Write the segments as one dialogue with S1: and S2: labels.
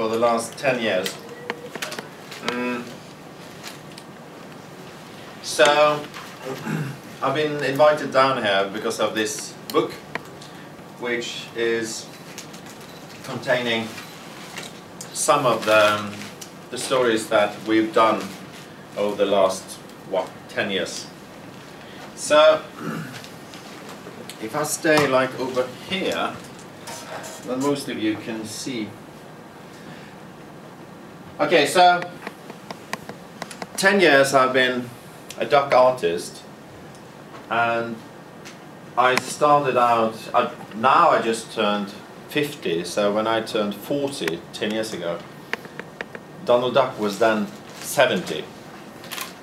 S1: for the last 10 years. Mm. So, I've been invited down here because of this book, which is containing some of the, the stories that we've done over the last, what, 10 years. So, if I stay like over here, then most of you can see. Okay, so 10 years I've been a duck artist and I started out, I, now I just turned 50, so when I turned 40 10 years ago, Donald Duck was then 70.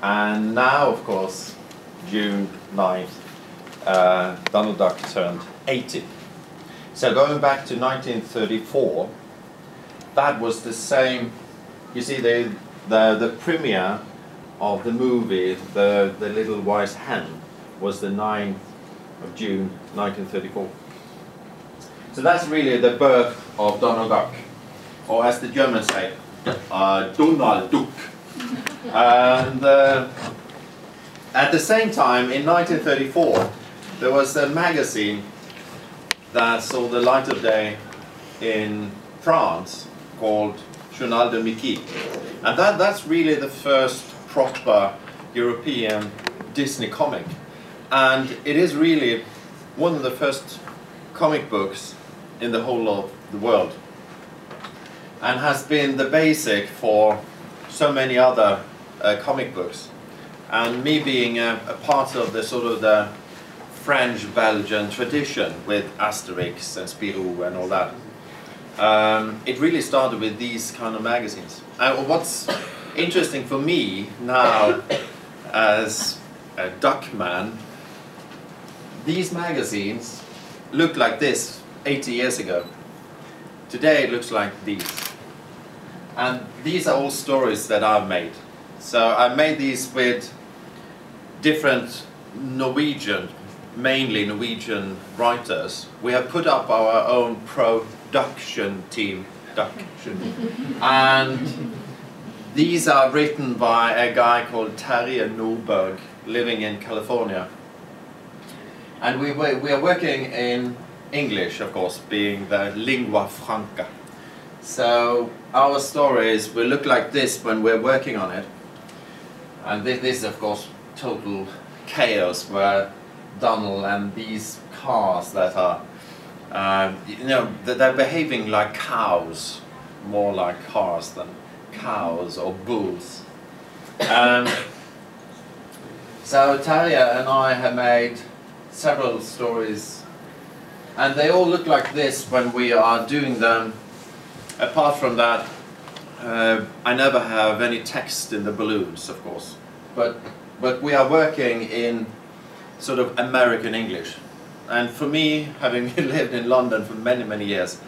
S1: And now, of course, June 9th, uh, Donald Duck turned 80. So going back to 1934, that was the same, you see the, the, the premiere of the movie, the, the Little Wise Hen, was the 9th of June 1934. So that's really the birth of Donald Duck, or as the Germans say, uh, Donald Duck. and uh, at the same time, in 1934, there was a magazine that saw the light of day in France called Journal de Mickey. And that, that's really the first proper European Disney comic. And it is really one of the first comic books in the whole of the world. And has been the basic for so many other uh, comic books. And me being a, a part of the sort of the French-Belgian tradition with Asterix and Spirou and all that. Um, it really started with these kind of magazines. And what's interesting for me now as a duck man, these magazines looked like this 80 years ago. Today it looks like these. And these are all stories that I've made. So I made these with different Norwegian, mainly Norwegian writers. We have put up our own production team, production, and these are written by a guy called Terje Nordberg, living in California. And we, we are working in English, of course, being the lingua franca. So our stories will look like this when we're working on it. And this, this is, of course, total chaos where Donald and these cars that are, uh, you know, they're behaving like cows, more like cars than cows or bulls. Um, so Talia and I have made several stories and they all look like this when we are doing them. Apart from that, uh, I never have any text in the balloons, of course. But, but we are working in sort of American English. And for me, having lived in London for many, many years,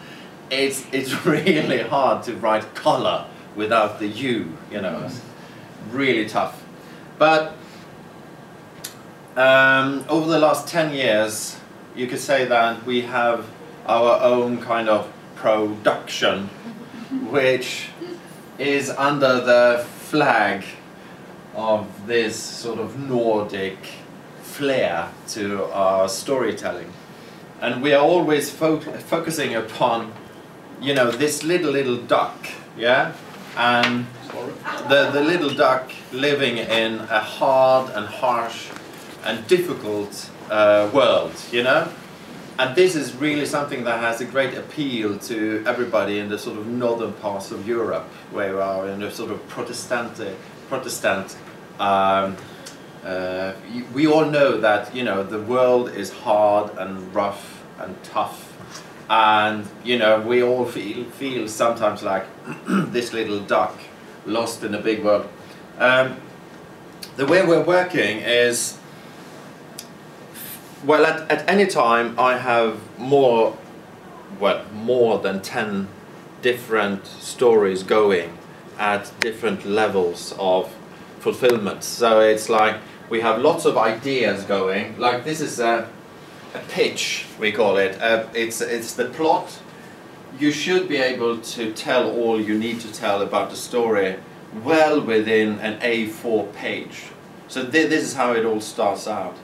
S1: it's, it's really hard to write color without the U, you know, it's really tough. But um, over the last 10 years, you could say that we have our own kind of production, which is under the flag of this sort of Nordic flair to our storytelling. And we are always fo focusing upon, you know, this little, little duck, yeah? And the, the little duck living in a hard and harsh and difficult uh, world, you know? And this is really something that has a great appeal to everybody in the sort of northern parts of Europe, where we are in a sort of Protestant, Protestant um, uh, we all know that you know the world is hard and rough and tough, and you know we all feel feel sometimes like this little duck lost in a big world. Um, the way we're working is well, at, at any time I have more, well, more than 10 different stories going at different levels of fulfillment. So it's like we have lots of ideas going, like this is a, a pitch, we call it. Uh, it's, it's the plot you should be able to tell all you need to tell about the story well within an A4 page. So th this is how it all starts out.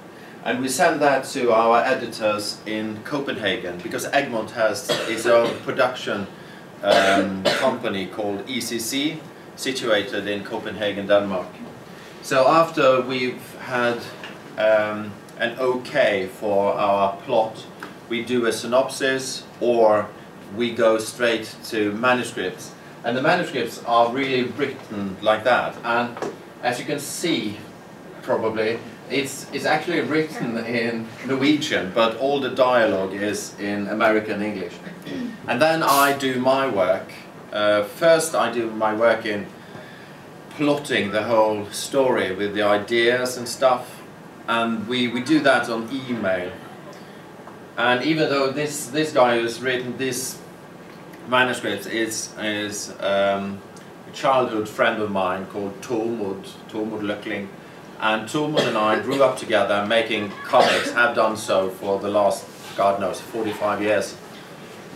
S1: And we send that to our editors in Copenhagen because Egmont has its own production um, company called ECC situated in Copenhagen, Denmark. So after we've had um, an okay for our plot, we do a synopsis or we go straight to manuscripts. And the manuscripts are really written like that. And as you can see, probably, it's, it's actually written in Norwegian, but all the dialogue is in American English. And then I do my work. Uh, first I do my work in plotting the whole story with the ideas and stuff. And we, we do that on email. And even though this, this guy who's written this manuscript is, is um, a childhood friend of mine called Tormod, Tormod Løkling, and Tormod and I grew up together making comics, have done so for the last, God knows, 45 years.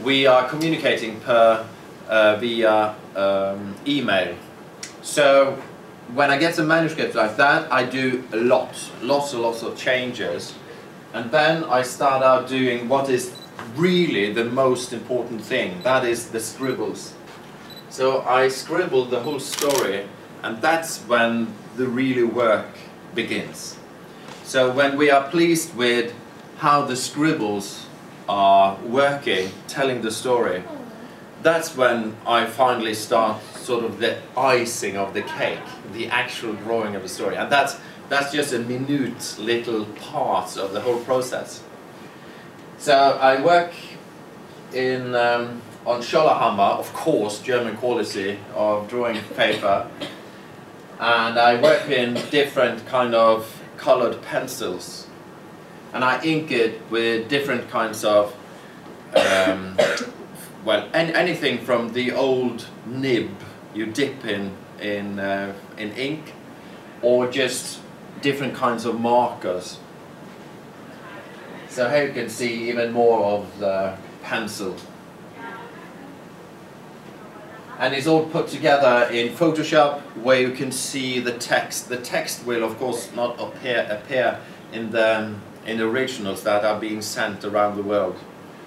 S1: We are communicating per uh, via um, email. So when I get a manuscript like that, I do a lot, lots and lots of changes. And then I start out doing what is really the most important thing, that is the scribbles. So I scribble the whole story, and that's when the really work begins. So when we are pleased with how the scribbles are working, telling the story, that's when I finally start sort of the icing of the cake, the actual drawing of the story. And that's, that's just a minute little part of the whole process. So I work in um, on Schöllerhammer, of course, German quality of drawing paper and I work in different kind of colored pencils and I ink it with different kinds of um, well any, anything from the old nib you dip in in uh, in ink or just different kinds of markers. So here you can see even more of the pencil. And it's all put together in Photoshop where you can see the text. The text will of course not appear, appear in, the, in the originals that are being sent around the world.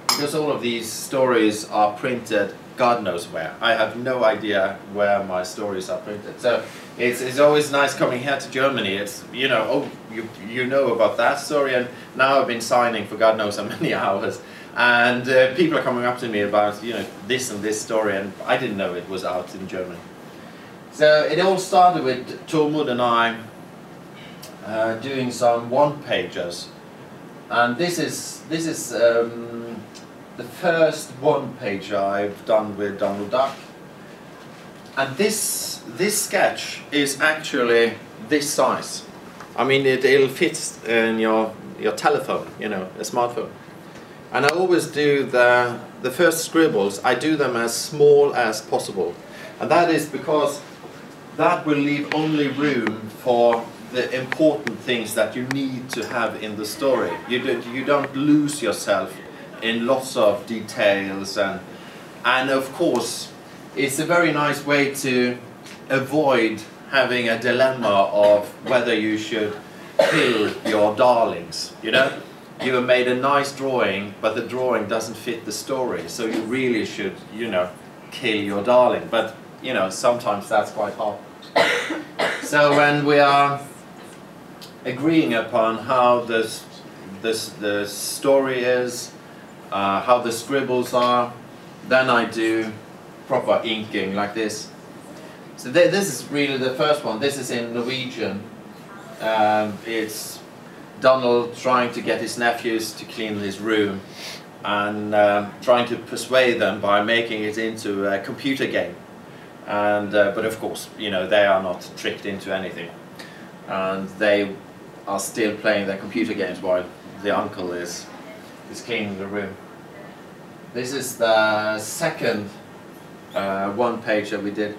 S1: Because all of these stories are printed God knows where. I have no idea where my stories are printed. So it's, it's always nice coming here to Germany. It's, you know, oh, you, you know about that story and now I've been signing for God knows how many hours and uh, people are coming up to me about you know this and this story and I didn't know it was out in Germany. So it all started with Tormod and I uh, doing some one-pagers and this is this is um, the first one-pager I've done with Donald Duck and this this sketch is actually this size. I mean it, it'll fit in your your telephone, you know, a smartphone. And I always do the, the first scribbles, I do them as small as possible. And that is because that will leave only room for the important things that you need to have in the story. You, do, you don't lose yourself in lots of details and, and of course it's a very nice way to avoid having a dilemma of whether you should kill your darlings, you know? you have made a nice drawing, but the drawing doesn't fit the story. So you really should, you know, kill your darling. But, you know, sometimes that's quite hard. so when we are agreeing upon how this, this, the story is, uh, how the scribbles are, then I do proper inking like this. So th this is really the first one. This is in Norwegian. Um, it's Donald trying to get his nephews to clean his room and uh, trying to persuade them by making it into a computer game. And, uh, but of course, you know, they are not tricked into anything. And they are still playing their computer games while the uncle is, is cleaning the room. This is the second uh, one page that we did.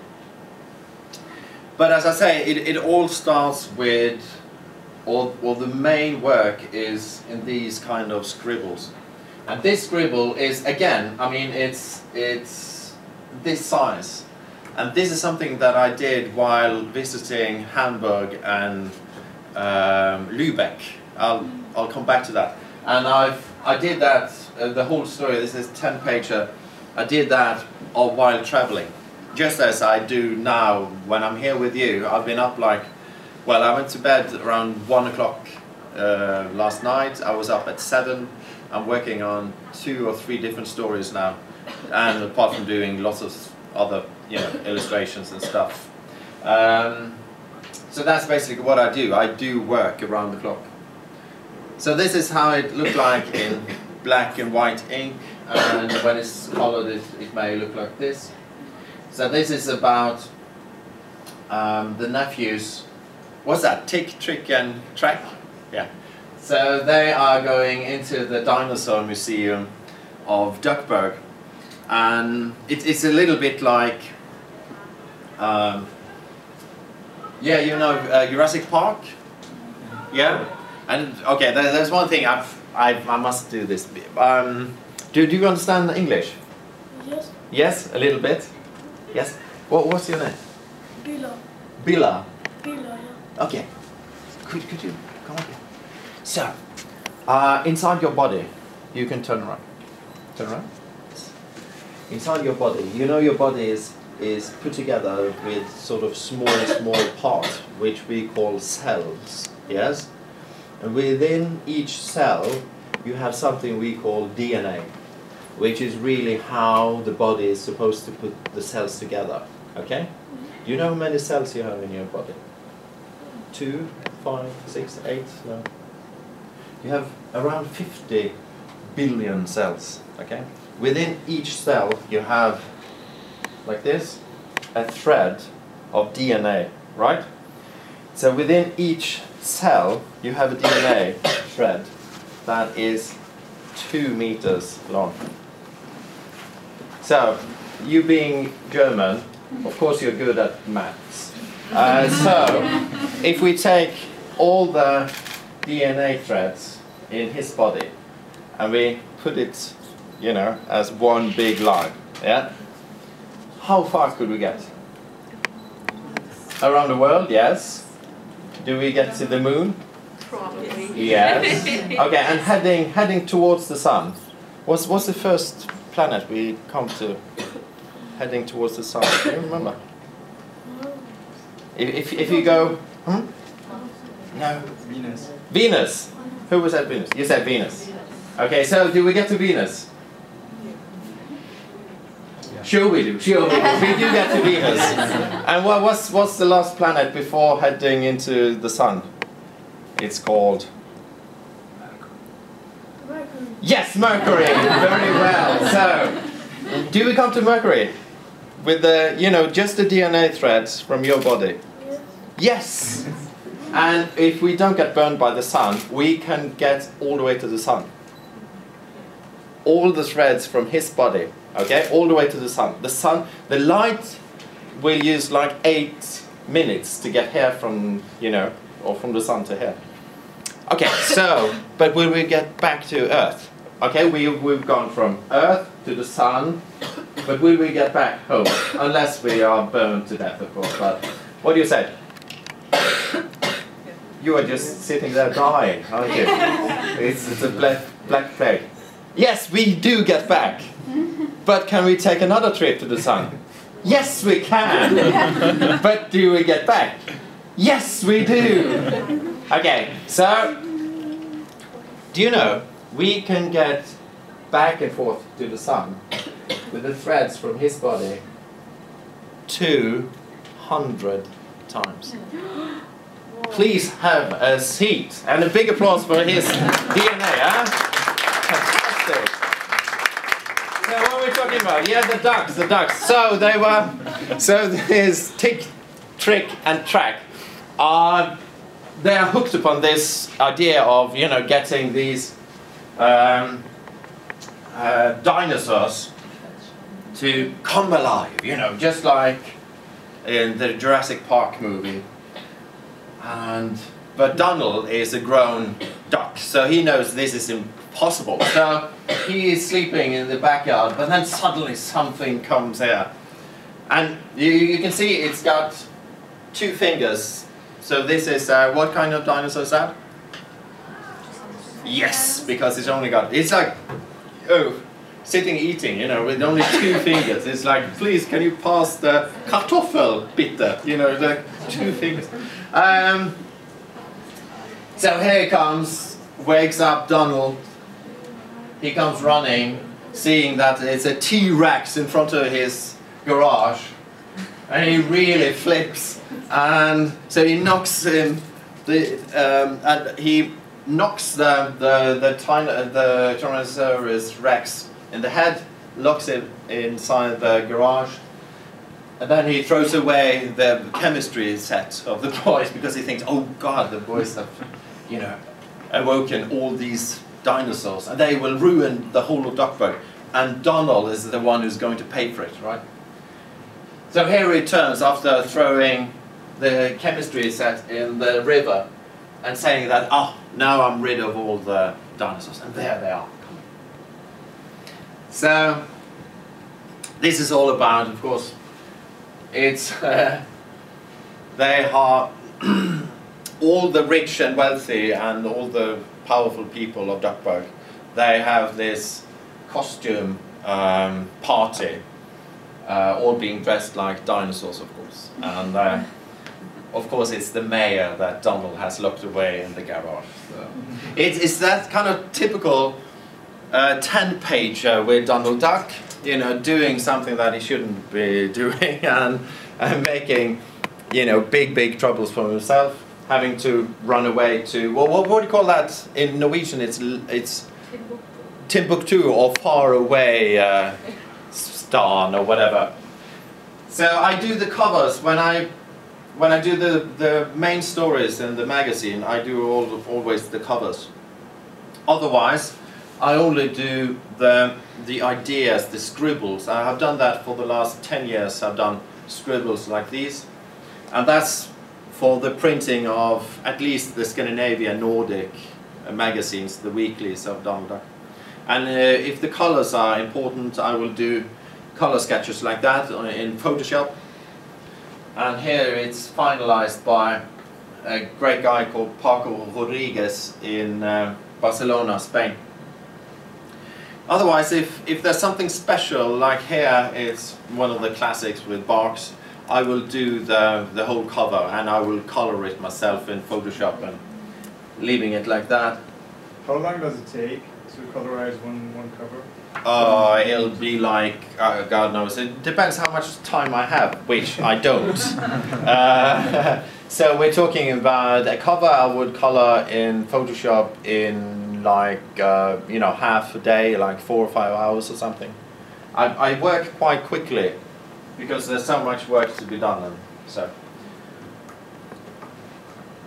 S1: But as I say, it, it all starts with or, the main work is in these kind of scribbles. And this scribble is again, I mean, it's it's this size, and this is something that I did while visiting Hamburg and um, Lübeck. I'll I'll come back to that. And I've I did that uh, the whole story. This is ten pager. I did that uh, while traveling, just as I do now when I'm here with you. I've been up like, well, I went to bed around one o'clock uh, last night. I was up at seven. I'm working on two or three different stories now, and apart from doing lots of other you know illustrations and stuff. Um, so that's basically what I do. I do work around the clock. So this is how it looked like in black and white ink, and when it's colored, it, it may look like this. So this is about um, the nephews. What's that? Tick, trick, and track. Yeah. So they are going into the dinosaur museum of Duckburg, and it, it's a little bit like, um, yeah, you know uh, Jurassic Park. Yeah, and okay, there, there's one thing I've, I've I must do this. Um, do do you understand English?
S2: Yes,
S1: Yes, a little bit. Yes. What what's your name?
S2: Bila.
S1: Bila.
S2: Bila, ja.
S1: Okay. Could, could you come up here? So, uh, inside your body, you can turn around. Turn around. Inside your body, you know your body is is put together with sort of small, small parts, which we call cells. Yes. And within each cell, you have something we call DNA, which is really how the body is supposed to put the cells together. Okay. Do you know how many cells you have in your body? two, five, six, eight, no. You have around 50 billion cells, okay? Within each cell you have, like this, a thread of DNA, right? So within each cell you have a DNA thread that is two meters long. So, you being German, of course you're good at maths. Uh, so, if we take all the DNA threads in his body and we put it, you know, as one big line, yeah? How far could we get? Around the world, yes. Do we get to the moon?
S3: Probably.
S1: Yes. Okay, and heading heading towards the sun. What's what's the first planet we come to? Heading towards the sun. Do you remember? If if, if you go, hmm? No.
S4: Venus.
S1: Venus. Who was at Venus? You said Venus. Okay, so do we get to Venus? Sure we do. Sure we do. We do get to Venus. And what, what's what's the last planet before heading into the sun? It's called
S2: Mercury.
S1: Yes, Mercury. Very well. So, do we come to Mercury with the you know just the DNA threads from your body?
S2: Yes.
S1: Yes. And if we don't get burned by the sun, we can get all the way to the sun. All the threads from his body, okay, all the way to the sun. The sun, the light will use like eight minutes to get here from, you know, or from the sun to here. Okay, so, but will we get back to Earth? Okay, we, we've gone from Earth to the sun, but will we get back home? Unless we are burned to death, of course. But what do you say? You are just sitting there dying, aren't you? It's, it's a black, black plague. Yes, we do get back. But can we take another trip to the sun? Yes, we can. but do we get back? Yes, we do. Okay, so do you know we can get back and forth to the sun with the threads from his body 200 times. Please have a seat and a big applause for his DNA, huh? Fantastic. So what were we Yeah, the ducks, the ducks. So they were, so his tick, trick and track are, they are hooked upon this idea of, you know, getting these um, uh, dinosaurs to come alive, you know, just like in the Jurassic Park movie. And but Donald is a grown duck, so he knows this is possible. So he is sleeping in the backyard, but then suddenly something comes here. And you, you can see it's got two fingers. So this is, uh, what kind of dinosaur is that? Yes, because it's only got, it's like, oh, sitting eating, you know, with only two fingers. It's like, please, can you pass the kartoffel bitte? You know, like two fingers. Um, so here he comes, wakes up Donald. He comes running, seeing that it's a T-Rex in front of his garage. And he really flips. And so he knocks him, the, um, and he knocks the, the, the, tiny, the Tyrannosaurus Rex in the head, locks him inside the garage, and then he throws away the chemistry set of the boys because he thinks, oh God, the boys have, you know, awoken all these dinosaurs and they will ruin the whole of Duckburg. And Donald is the one who's going to pay for it, right? So here he turns after throwing the chemistry set in the river and saying that, oh, now I'm rid of all the dinosaurs. And there they are. So, this is all about, of course, it's, uh, they are all the rich and wealthy and all the powerful people of Duckburg, they have this costume um, party, uh, all being dressed like dinosaurs, of course. And uh, of course, it's the mayor that Donald has locked away in the garage. So. It's, it's that kind of typical uh, 10 pager with Donald Duck, you know, doing something that he shouldn't be doing and, and making, you know, big, big troubles for himself having to run away to well, what, what do you call that in Norwegian? It's it's Timbuktu or far away uh, Stan or whatever. So I do the covers when I when I do the the main stories in the magazine. I do all always the covers. Otherwise, I only do the the ideas, the scribbles. I have done that for the last ten years. I've done scribbles like these, and that's for the printing of at least the Scandinavian Nordic uh, magazines, the weeklies of Donald Duck. And uh, if the colors are important, I will do color sketches like that in Photoshop. And here it's finalized by a great guy called Paco Rodriguez in uh, Barcelona, Spain. Otherwise, if, if there's something special, like here, it's one of the classics with Barks, I will do the, the whole cover and I will color it myself in Photoshop and leaving it like that.
S3: How long does it take to colorize one, one cover?
S1: Uh, it'll be like, uh, God knows, it depends how much time I have, which I don't. uh, so we're talking about a cover I would color in Photoshop in like, uh, you know, half a day, like four or five hours or something. I, I work quite quickly because there's so much work to be done. And so,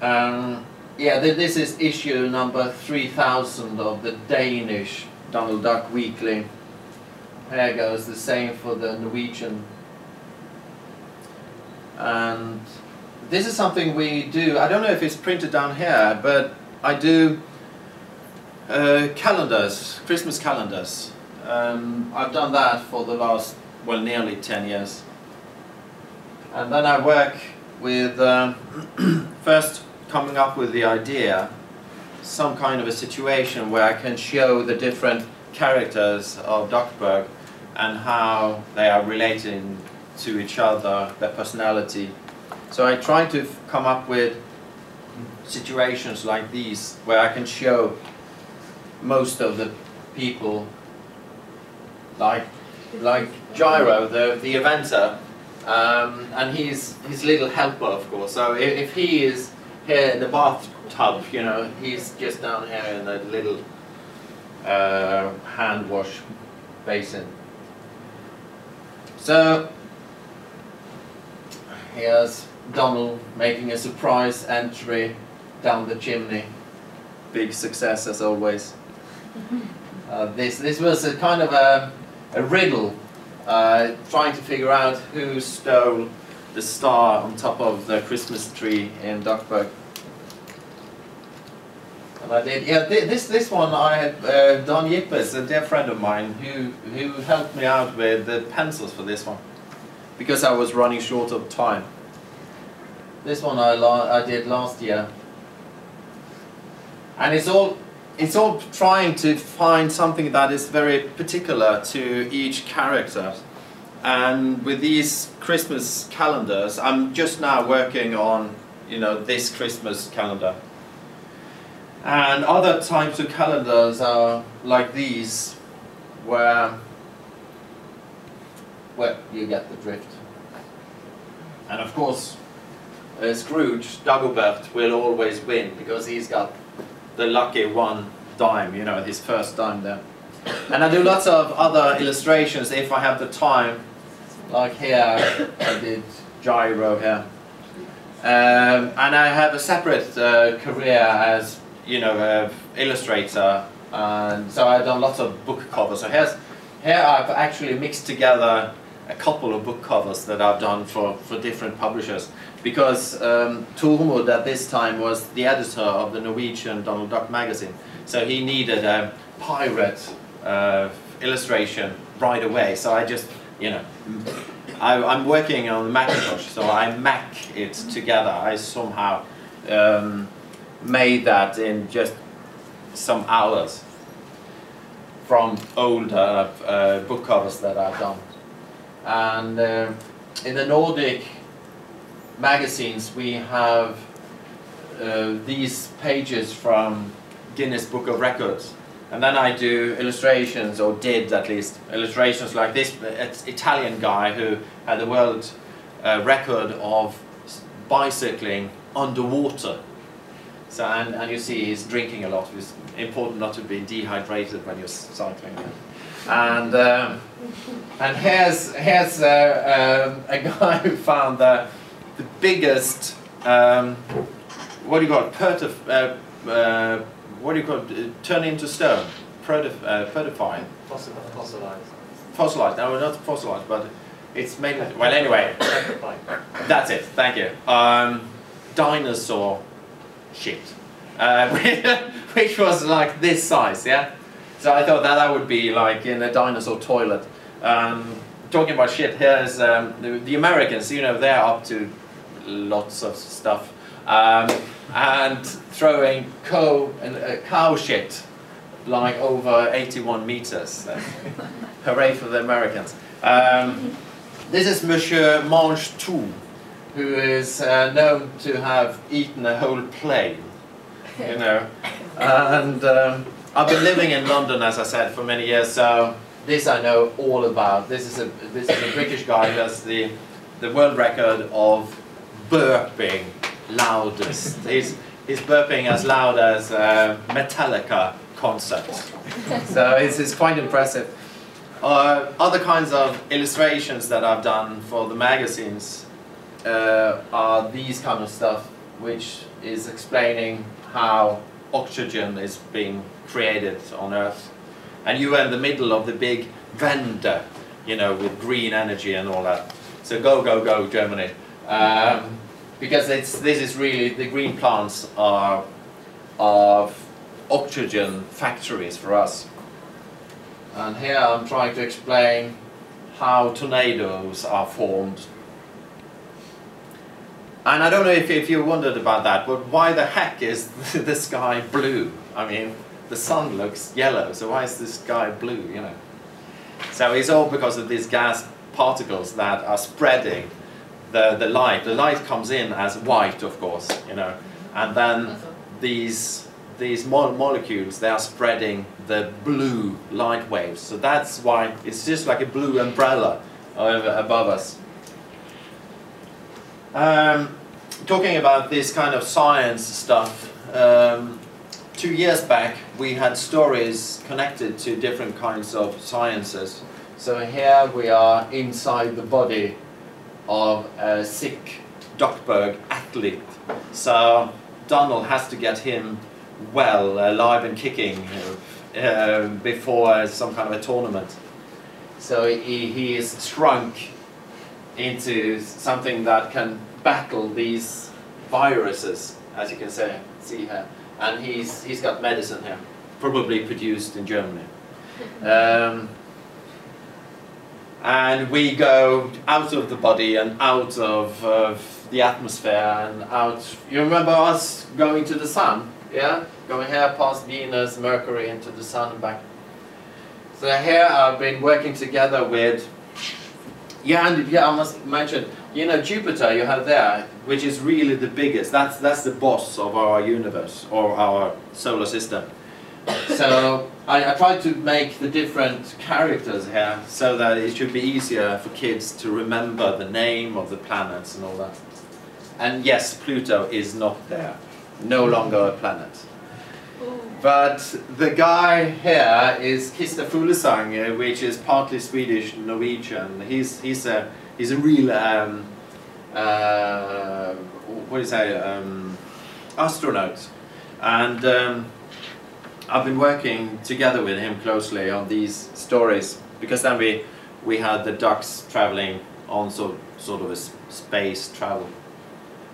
S1: um, yeah, th this is issue number 3000 of the Danish Donald Duck Weekly. Here goes the same for the Norwegian. And this is something we do, I don't know if it's printed down here, but I do uh, calendars, Christmas calendars. Um, I've done that for the last well, nearly 10 years. And then I work with um, first coming up with the idea, some kind of a situation where I can show the different characters of Duckburg and how they are relating to each other, their personality. So I try to come up with situations like these where I can show most of the people like like Gyro, the, the inventor, um, and he's his little helper, of course. So if, if, he is here in the bathtub, you know, he's just down here in the little uh, hand wash basin. So here's Donald making a surprise entry down the chimney. Big success as always. Uh, this this was a kind of a a riddle, uh, trying to figure out who stole the star on top of the Christmas tree in Duckburg. And I did, yeah, thi- this, this one I had, uh, Daan Jippes, a dear friend of mine, who, who helped me out with the pencils for this one. Because I was running short of time. This one I, I did last year. And it's all, it's all trying to find something that is very particular to each character. And with these Christmas calendars, I'm just now working on, you know, this Christmas calendar. And other types of calendars are like these, where, where you get the drift. And of course, uh, Scrooge, Dagobert, will always win because he's got the lucky one dime, you know, his first dime there. And I do lots of other illustrations if I have the time. Like here, I did gyro here. Um, and I have a separate uh, career as, you know, uh, illustrator. And so I've done lots of book covers. So here's, here I've actually mixed together a couple of book covers that I've done for, for different publishers. Because um, Tormod at this time was the editor of the Norwegian Donald Duck magazine. So he needed a pirate uh, illustration right away. So I just, you know, I, I'm working on the Macintosh, so I Mac it together. I somehow um, made that in just some hours from old uh, uh, book covers that I've done. And uh, in the Nordic magazines, we have uh, these pages from Guinness Book of Records. And then I do illustrations, or did at least, illustrations like this it's Italian guy who had the world uh, record of bicycling underwater. So, and, and you see he's drinking a lot. It's important not to be dehydrated when you're cycling. And, um, and here's, here's uh, um, a guy who found the, the biggest, um, what do you call it, pertif, uh, uh, what do you call it, uh, turn into stone, Protif, uh,
S4: fossilized.
S1: fossilized, no not fossilized, but it's made, well anyway, that's it, thank you. Um, dinosaur shit, uh, which was like this size, yeah? So I thought that that would be like in a dinosaur toilet. Um, talking about shit, here's um, the, the Americans, you know, they're up to lots of stuff. Um, and throwing cow, and, uh, cow shit like over 81 meters. Hooray for the Americans. Um, this is Monsieur Mange Tout, who is uh, known to have eaten a whole plane, you know. And um, I've been living in London, as I said, for many years, so this I know all about. This is a this is a British guy who has the the world record of burping loudest. He's he's burping as loud as Metallica concert. so it's, it's quite impressive. Uh, other kinds of illustrations that I've done for the magazines uh, are these kind of stuff, which is explaining how oxygen is being created on Earth. And you are in the middle of the big vendor, you know, with green energy and all that. So go, go, go, Germany. Um, because this is really, the green plants are, are oxygen factories for us. And here I'm trying to explain how tornadoes are formed. And I don't know if, if you wondered about that, but why the heck is the sky blue? I mean, the sun looks yellow, so why is the sky blue, you know? So it's all because of these gas particles that are spreading the, the light. The light comes in as white, of course, you know, and then these these mo- molecules they are spreading the blue light waves. So that's why it's just like a blue umbrella over above us. Um, talking about this kind of science stuff, um, two years back we had stories connected to different kinds of sciences. So here we are inside the body of a sick Duckburg athlete. So Donald has to get him well, alive and kicking uh, uh, before some kind of a tournament. So he, he is shrunk into something that can battle these viruses, as you can say, see here. and he's he's got medicine here, probably produced in Germany. Um, and we go out of the body and out of, of the atmosphere and out. You remember us going to the sun? Yeah, going here past Venus, Mercury, into the sun and back. So here I've been working together with. Yeah, and yeah, I must mention. You know, Jupiter you have there, which is really the biggest. That's that's the boss of our universe or our solar system. So I, I tried to make the different characters here so that it should be easier for kids to remember the name of the planets and all that. And yes, Pluto is not there, no longer a planet. But the guy here is Christer Fuglesang, which is partly Swedish, Norwegian. He's he's a he's a real um, uh, what do you say um, astronaut, and um, I've been working together with him closely on these stories because then we we had the ducks traveling on sort sort of a space travel.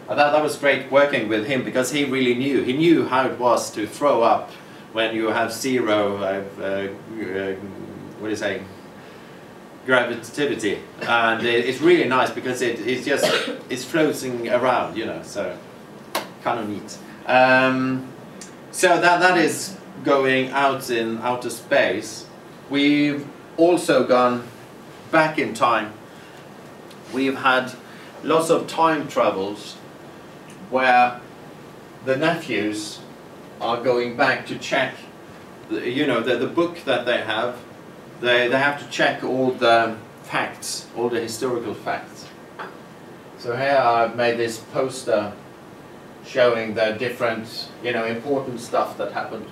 S1: That, that was great working with him because he really knew. He knew how it was to throw up when you have zero, uh, uh, uh, what do you say, gravitativity. And it, it's really nice because it, it's just, it's floating around, you know, so kind of neat. Um, so that, that is going out in outer space. We've also gone back in time. We've had lots of time travels where the nephews are going back to check, the, you know, the, the book that they have, they, they have to check all the facts, all the historical facts. So here I've made this poster showing the different, you know, important stuff that happened,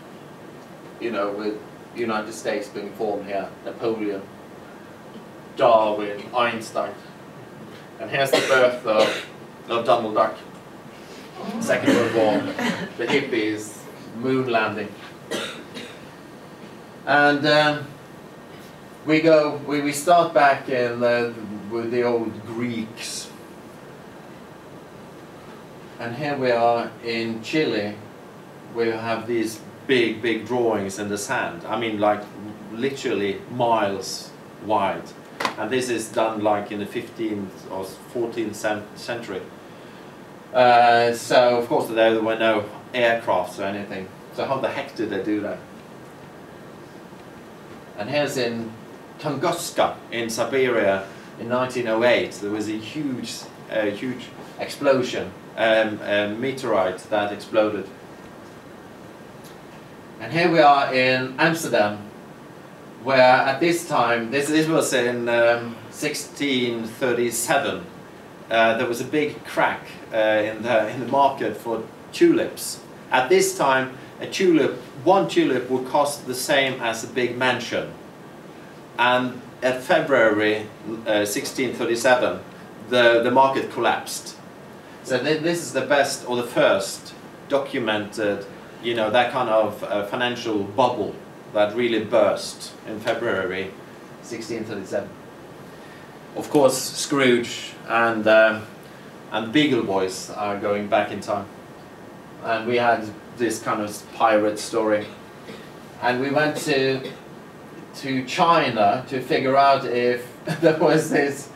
S1: you know, with United States being formed here, Napoleon, Darwin, Einstein. And here's the birth of, of Donald Duck. Second World War, the hippies, moon landing. And um, we go, we, we start back in the, with the old Greeks. And here we are in Chile, we have these big, big drawings in the sand. I mean, like literally miles wide. And this is done like in the 15th or 14th century. Uh, so of course there were no aircrafts or anything. So how the heck did they do that? And here's in Tunguska in Siberia in 1908. There was a huge, uh, huge explosion, um, a meteorite that exploded. And here we are in Amsterdam, where at this time, this, this was in um, 1637, uh, there was a big crack uh, in, the, in the market for tulips. At this time, a tulip, one tulip would cost the same as a big mansion. And at February uh, 1637, the, the market collapsed. So th- this is the best or the first documented, you know, that kind of uh, financial bubble that really burst in February 1637. Of course, Scrooge and um, and Beagle Boys are going back in time, and we had this kind of pirate story, and we went to to China to figure out if there was this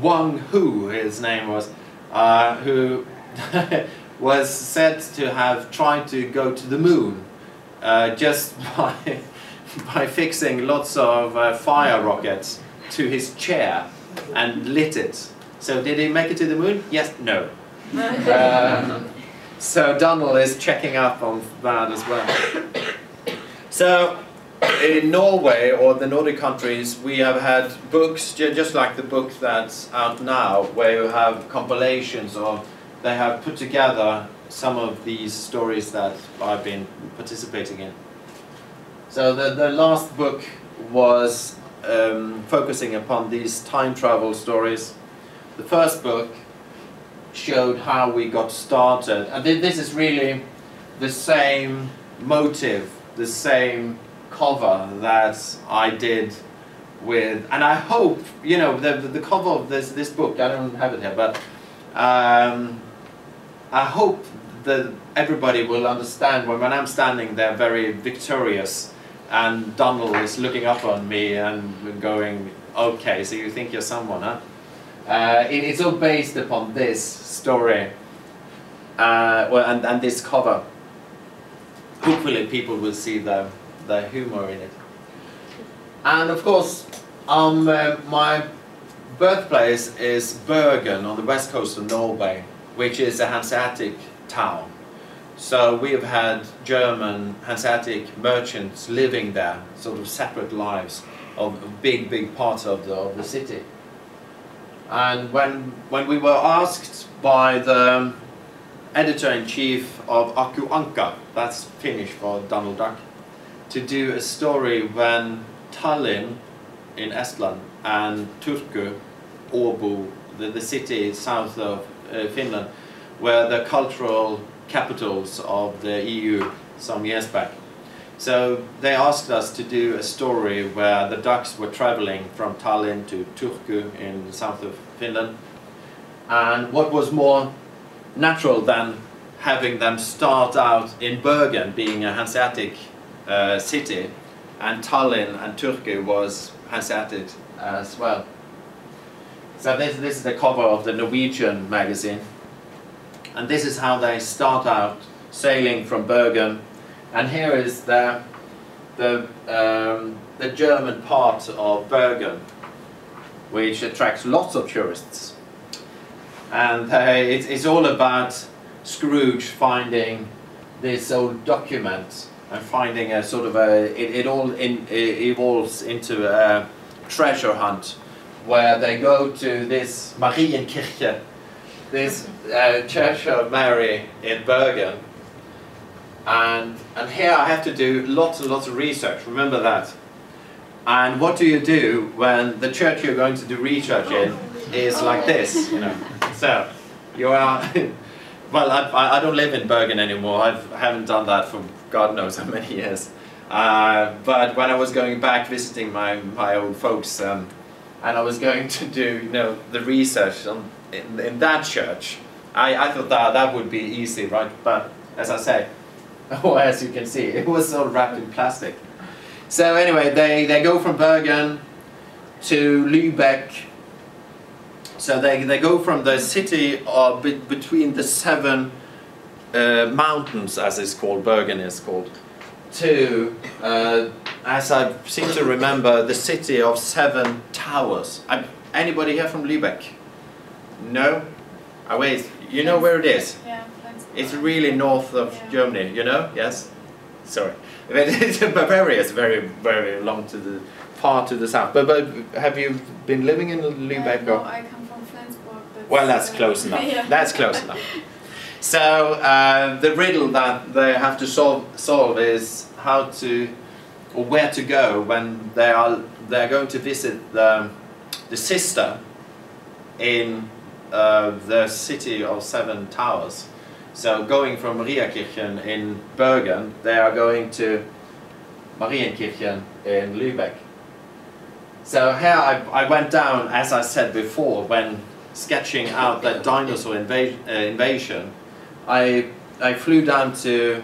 S1: Wang Hu, his name was, uh, who was said to have tried to go to the moon uh, just by by fixing lots of uh, fire rockets to his chair and lit it. So did he make it to the moon? Yes, no. Um, so Donald is checking up on that as well. So in Norway or the Nordic countries, we have had books just like the book that's out now, where you have compilations of. They have put together some of these stories that I've been participating in. So the the last book was um, focusing upon these time travel stories. The first book showed how we got started, and thi- this is really the same motive, the same cover that I did with, and I hope you know the the the cover of this this book. I don't have it here, but um, I hope that everybody will understand when, when I'm standing there very victorious and Donald is looking up on me and going, okay, so you think you're someone, huh? Uh, it, it's all based upon this story uh, well, and, and this cover. Hopefully people will see the, the humor in it. And of course, um, uh, my birthplace is Bergen on the west coast of Norway, which is a Hanseatic town. So we have had German Hanseatic merchants living there, sort of separate lives of big, big part of the, of the city. And when, when we were asked by the editor-in-chief of Aku Ankka, that's Finnish for Donald Duck, to do a story when Tallinn in Estland and Turku, Åbo, the, the city south of Finland, were the cultural capitals of the EU some years back. So they asked us to do a story where the ducks were traveling from Tallinn to Turku in the south of Finland. And what was more natural than having them start out in Bergen, being a Hanseatic uh, city, and Tallinn and Turku was Hanseatic as well. So this, this is the cover of the Norwegian magazine. And this is how they start out sailing from Bergen. And here is the, the, um, the German part of Bergen, which attracts lots of tourists. And uh, it, it's all about Scrooge finding this old document and finding a sort of a, it, it all in, it evolves into a treasure hunt where they go to this Marienkirche, this uh, Church of Mary in Bergen. And, and here I have to do lots and lots of research, remember that. And what do you do when the church you're going to do research in is like this, you know? So, you are, well, I, I don't live in Bergen anymore. I've, I haven't done that for God knows how many years. Uh, but when I was going back visiting my, my old folks, um, and I was going to do, you know, the research on, in, in that church, I, I thought that that would be easy, right? But as I say, oh, as you can see, it was all wrapped in plastic. So anyway, they, they go from Bergen to Lübeck. So they, they go from the city uh, be, between the seven uh, mountains, as it's called, Bergen is called, to, uh, as I seem to remember, the city of seven towers. I, anybody here from Lübeck? No? Oh, wait, you know where it is?
S2: Yeah,
S1: It's really north of
S2: Yeah.
S1: Germany, you know? Yes? Sorry. Bavaria is very, very long to the, far to the south. But, but have you been living in Lübeck?
S2: Uh, no? I come from Flensburg. But
S1: Well, that's close enough.
S2: yeah.
S1: That's close enough. So uh, the riddle that they have to solve, solve is how to, or where to go when they are they are going to visit the, the sister in uh, the city of seven towers. So going from Mariakirchen in Bergen, they are going to Marienkirchen in Lübeck. So here I, I went down, as I said before, when sketching out that dinosaur inva- uh, invasion, I, I flew down to,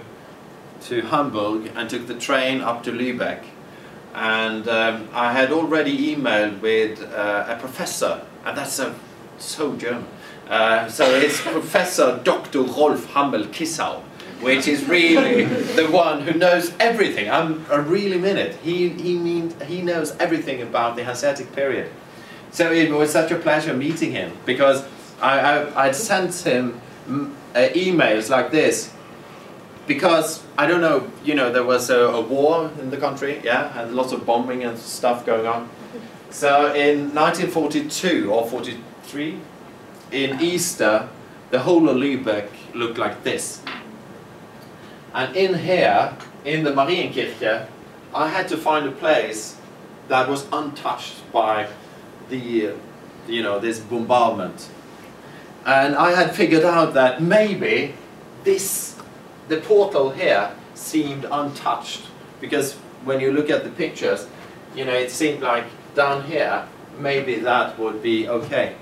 S1: to Hamburg and took the train up to Lübeck. And um, I had already emailed with uh, a professor, and that's a, so German. Uh, so it's Professor Dr. Rolf Hammel-Kiesow, which is really the one who knows everything. I'm, I really mean it. He, he, mean, he knows everything about the Hanseatic period. So it was such a pleasure meeting him because I, I, I'd sent him uh, emails like this because I don't know, you know, there was a, a war in the country, yeah, and lots of bombing and stuff going on. So in 1942 or 43, in Easter, the whole of Lübeck looked like this. And in here, in the Marienkirche, I had to find a place that was untouched by the, you know, this bombardment. And I had figured out that maybe this, the portal here seemed untouched because when you look at the pictures, you know, it seemed like down here, maybe that would be okay.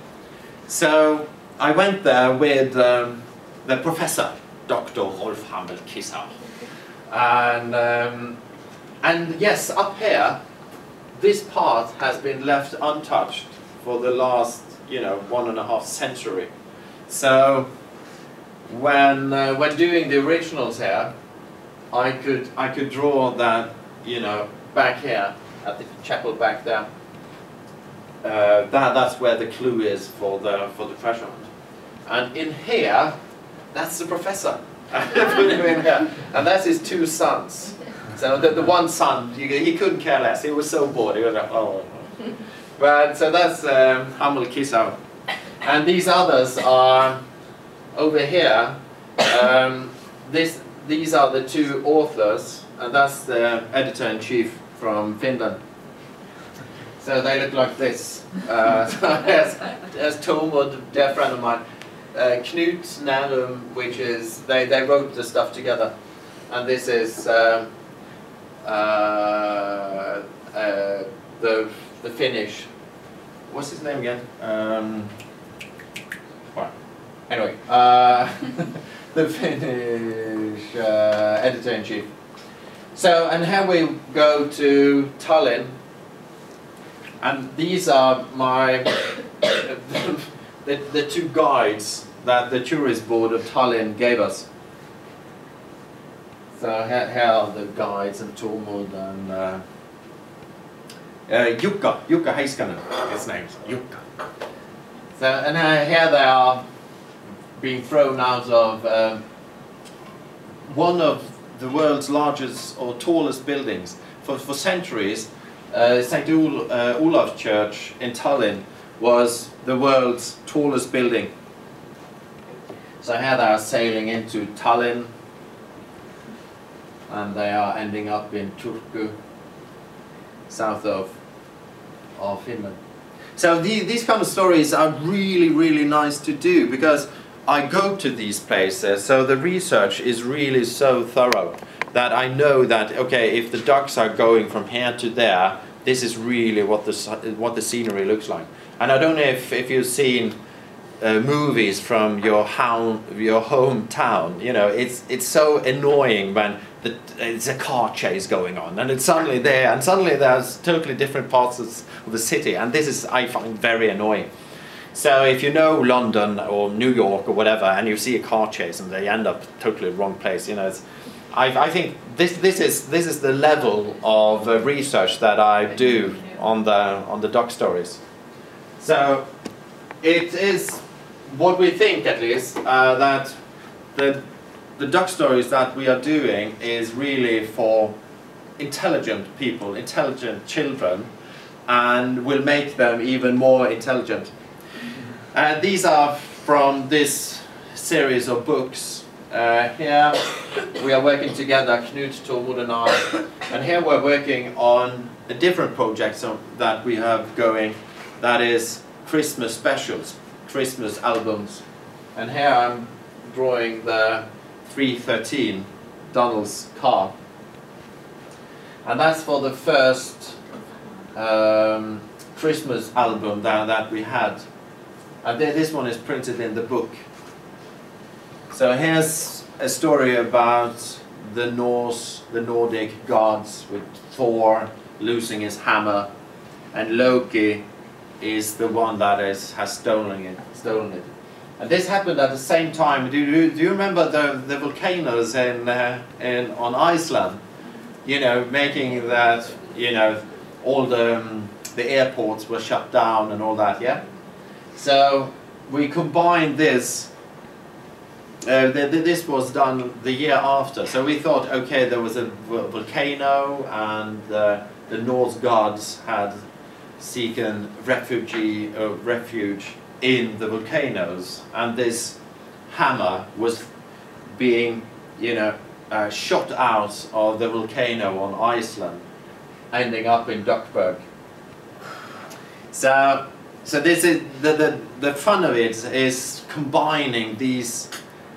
S1: So I went there with um, the professor Dr. Rolf Hamel Kissau. And, um, and yes, up here, this part has been left untouched for the last, you know, one and a half century. So when, uh, when doing the originals here, I could, I could draw that, you know, back here at the chapel back there. Uh, that, that's where the clue is for the, for the treasure hunt. And in here, that's the professor. Put him in here. And that's his two sons. So the, the one son, he, couldn't care less. He was so bored. He was like, oh. But so that's um, Hammel-Kiesow. And these others are over here. Um, this, these are the two authors, and that's the editor-in-chief from Finland. So they look like this. Uh, so there's, dear friend of mine. Uh, Knut Nærum, which is, they, they wrote the stuff together. And this is um, uh, uh, the, the Finnish, what's his name again? Um, anyway, uh, the Finnish uh, editor-in-chief. So, and here we go to Tallinn, and these are my, the, the two guides that the tourist board of Tallinn gave us. So here, here are the guides and Tormod and uh, uh, Jukka, Jukka Heiskanen, his name, Jukka. So, and uh, here they are being thrown out of um, one of the world's largest or tallest buildings. For, for centuries, uh, St. Ol uh, Olaf's Church in Tallinn was the world's tallest building. So here they are sailing into Tallinn and they are ending up in Turku, south of, of Finland. So the, these kind of stories are really, really nice to do because I go to these places, so the research is really so thorough that I know that, okay, if the ducks are going from here to there, this is really what the, what the scenery looks like. And I don't know if, if you've seen uh, movies from your, home, your hometown, you know, it's, it's so annoying when the, it's a car chase going on and it's suddenly there and suddenly there's totally different parts of the city and this is, I find, very annoying. So if you know London or New York or whatever, and you see a car chase and they end up totally wrong place, you know, I, I, think this this is this is the level of uh, research that I do on the on the duck stories. So it is what we think, at least, uh, that the the duck stories that we are doing is really for intelligent people, intelligent children, and will make them even more intelligent. And these are from this series of books. Uh, here we are working together, Knut, Tormod and I, and here we're working on a different project that we have going, that is Christmas specials, Christmas albums. And here I'm drawing the 313 Donald's car. And that's for the first um, Christmas album that, that we had and this one is printed in the book. So here's a story about the Norse, the Nordic gods with Thor losing his hammer and Loki is the one that is, has stolen it, stolen it. And this happened at the same time. Do you, do you remember the, the volcanoes in, uh, in, on Iceland? You know, making that, you know, all the, um, the airports were shut down and all that, yeah? So we combined this. Uh, this was done the year after. So we thought, okay, there was a volcano and uh, the Norse gods had seeking uh, refuge in the volcanoes, and this hammer was being, you know, uh, shot out of the volcano on Iceland, ending up in Duckburg. So so this is the, the, the fun of it is combining these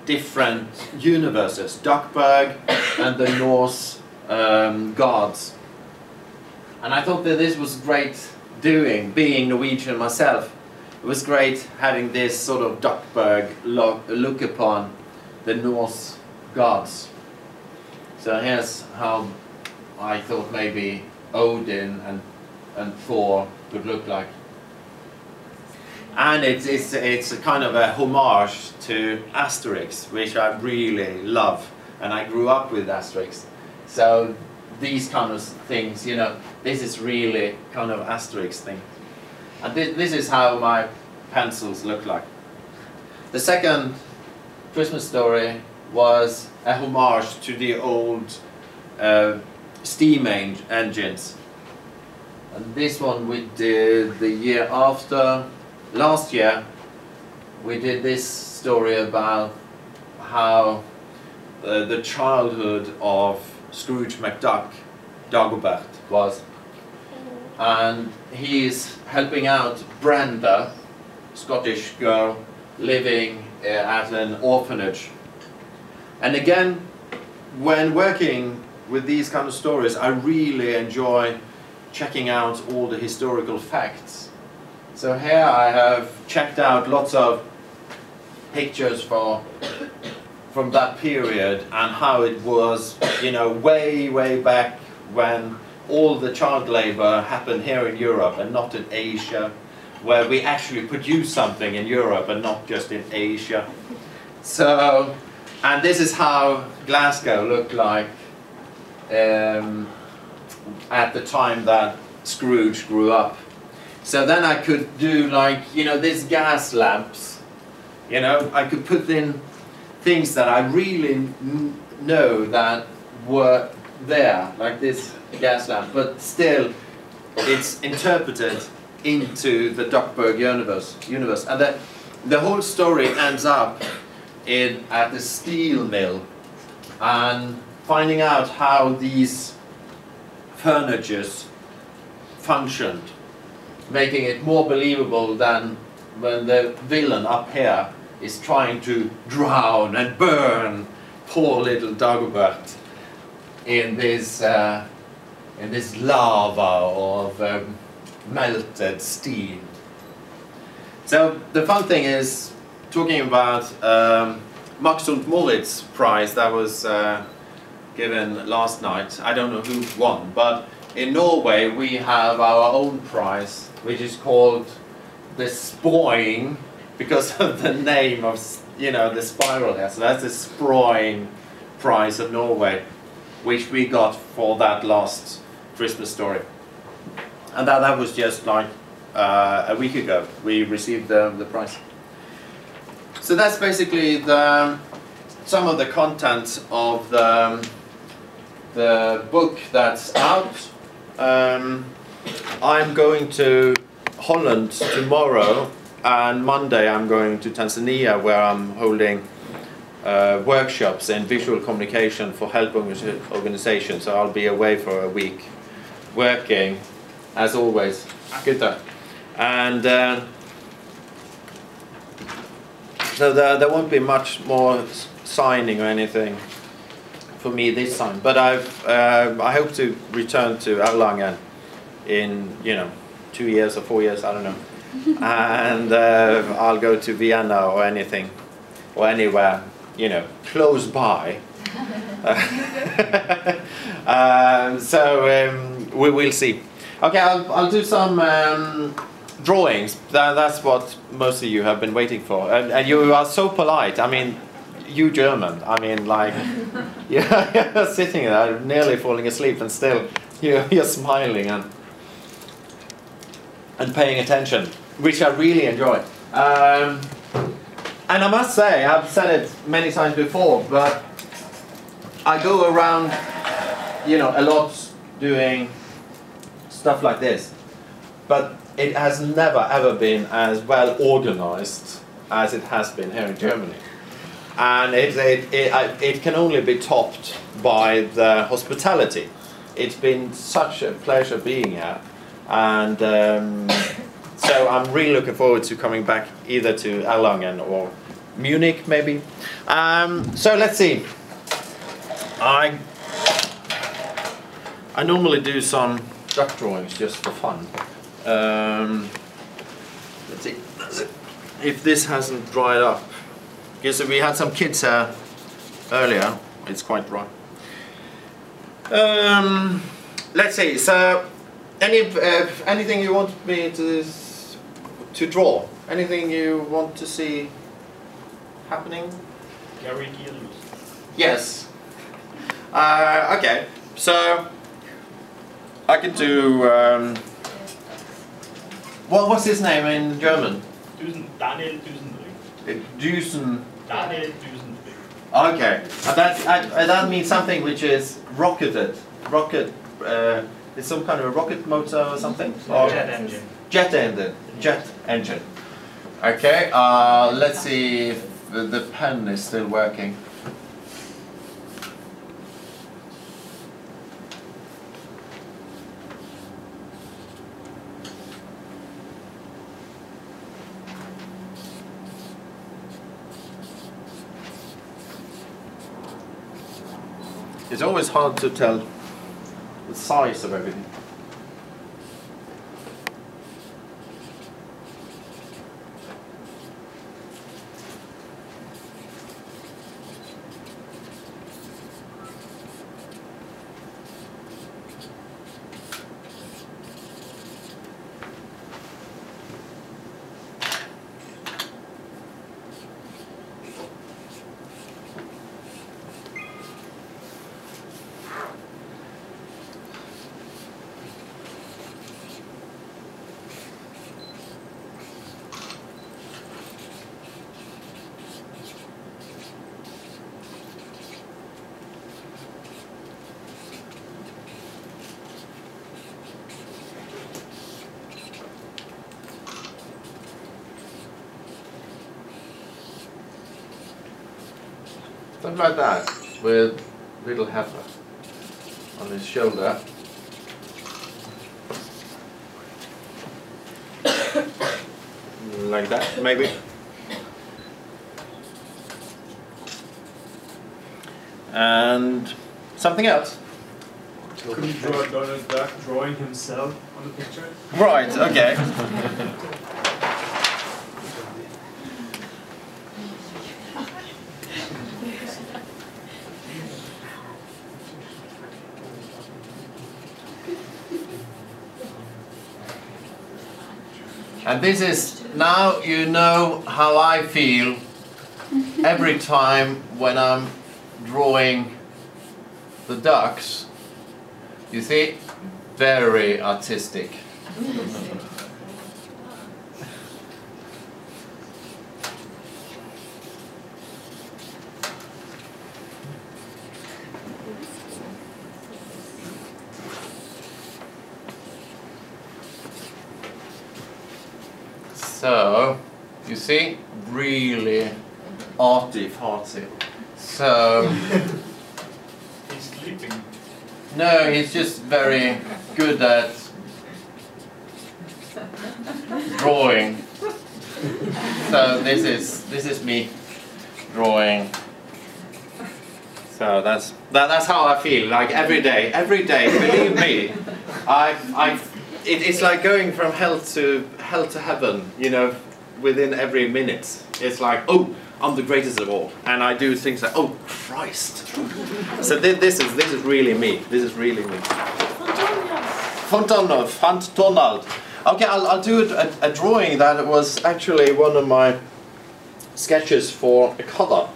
S1: different universes, Duckburg and the Norse um, gods. And I thought that this was great doing, being Norwegian myself. It was great having this sort of Duckburg look, look upon the Norse gods. So here's how I thought maybe Odin and and Thor would look like. And it's, it's, it's a kind of a homage to Asterix, which I really love. And I grew up with Asterix. So these kind of things, you know, this is really kind of Asterix thing. And this, this is how my pencils look like. The second Christmas story was a homage to the old uh, steam en engines. And this one we did the year after. Last year we did this story about how uh, the childhood of Scrooge McDuck, Dagobert, was. And he's helping out Brenda, Scottish girl, living uh, at an orphanage. And again, when working with these kind of stories, I really enjoy checking out all the historical facts. So here I have checked out lots of pictures for from that period and how it was, you know, way, way back when all the child labor happened here in Europe and not in Asia, where we actually produce something in Europe and not just in Asia. So, and this is how Glasgow looked like um, at the time that Scrooge grew up. So then I could do like, you know, these gas lamps, you know, I could put in things that I really know that were there, like this gas lamp, but still it's interpreted into the Duckburg universe. universe. And the, the whole story ends up in at the steel mill and finding out how these furnitures functioned, making it more believable than when the villain up here is trying to drown and burn poor little Dagobert in this uh, in this lava of um, melted steel. So the fun thing is talking about um, Max und Moritz prize that was uh, given last night. I don't know who won, but in Norway we have our own prize, which is called the Sproing, because of the name of you know the spiral here. So that's the Sproing prize of Norway, which we got for that last Christmas story. And that, that was just like uh, a week ago. We received the, the prize. So that's basically the, some of the content of the, the book that's out. Um, I'm going to Holland tomorrow and Monday I'm going to Tanzania where I'm holding uh, workshops in visual communication for help organizations. So I'll be away for a week working as always. Good. And uh, so there, there won't be much more signing or anything for me this time. But I've uh, I hope to return to Erlangen in you know two years or four years I don't know, and uh, I'll go to Vienna or anything or anywhere you know close by. um, so um, we will see. Okay, I'll, I'll do some um, drawings. That, that's what most of you have been waiting for. And, and you are so polite. I mean, you German. I mean, like, you're, you're sitting there nearly falling asleep and still you're, you're smiling and, and paying attention, which I really enjoy. Um, and I must say, I've said it many times before, but I go around, you know, a lot doing stuff like this. But it has never ever been as well organized as it has been here in Germany. And it, it, it, it can only be topped by the hospitality. It's been such a pleasure being here. And um, so I'm really looking forward to coming back either to Erlangen or Munich, maybe. Um, so let's see. I I normally do some duck drawings just for fun. Um, let's see if this hasn't dried up. Because we had some kids here earlier. It's quite dry. Um, let's see. So, any uh, anything you want me to to draw? Anything you want to see happening?
S4: Gary Gillius.
S1: Yes. Uh, okay. So I can do. Um, what what's his name in German?
S4: Dusen, Daniel Düsentrieb.
S1: Uh, Dusen.
S4: Daniel Düsentrieb.
S1: Okay. And that uh, that means something which is rocketed. Rocket. Uh, it's some kind of a rocket motor or something. Or
S4: Jet engine.
S1: Jet engine. Jet engine. Okay. Uh, let's see if the, the pen is still working. It's always hard to tell the size of everything. Something like that, with little heifer on his shoulder. like that, maybe. And something else.
S3: Could you draw Donald Duck drawing himself on the picture?
S1: Right, okay. And this is now you know how I feel every time when I'm drawing the ducks. You see, very artistic. So, you see, really arty farty. So,
S4: He's sleeping.
S1: no, he's just very good at drawing. So this is this is me drawing. So that's that, that's how I feel. Like every day, every day. Believe me, I I it, it's like going from hell to hell to heaven. You know, within every minute. It's like oh. I'm the greatest of all, and I do things like, oh Christ! So thi- this is this is really me. This is really me. Fontanov, Fontonald. Okay, I'll, I'll do a, a drawing that was actually one of my sketches for a cover.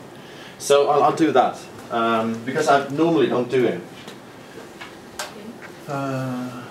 S1: So I'll, I'll do that um, because I normally don't do it. Uh,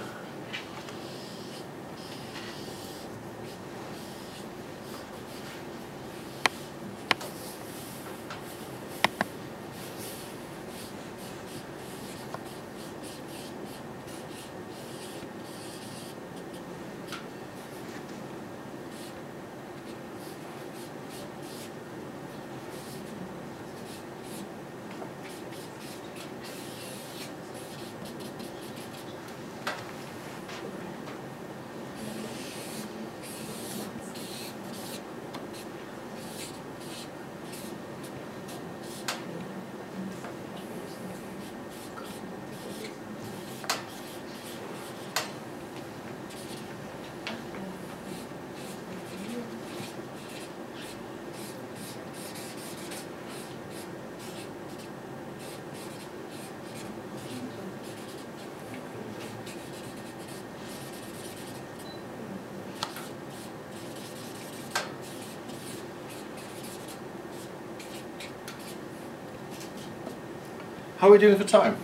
S1: How are we doing for time?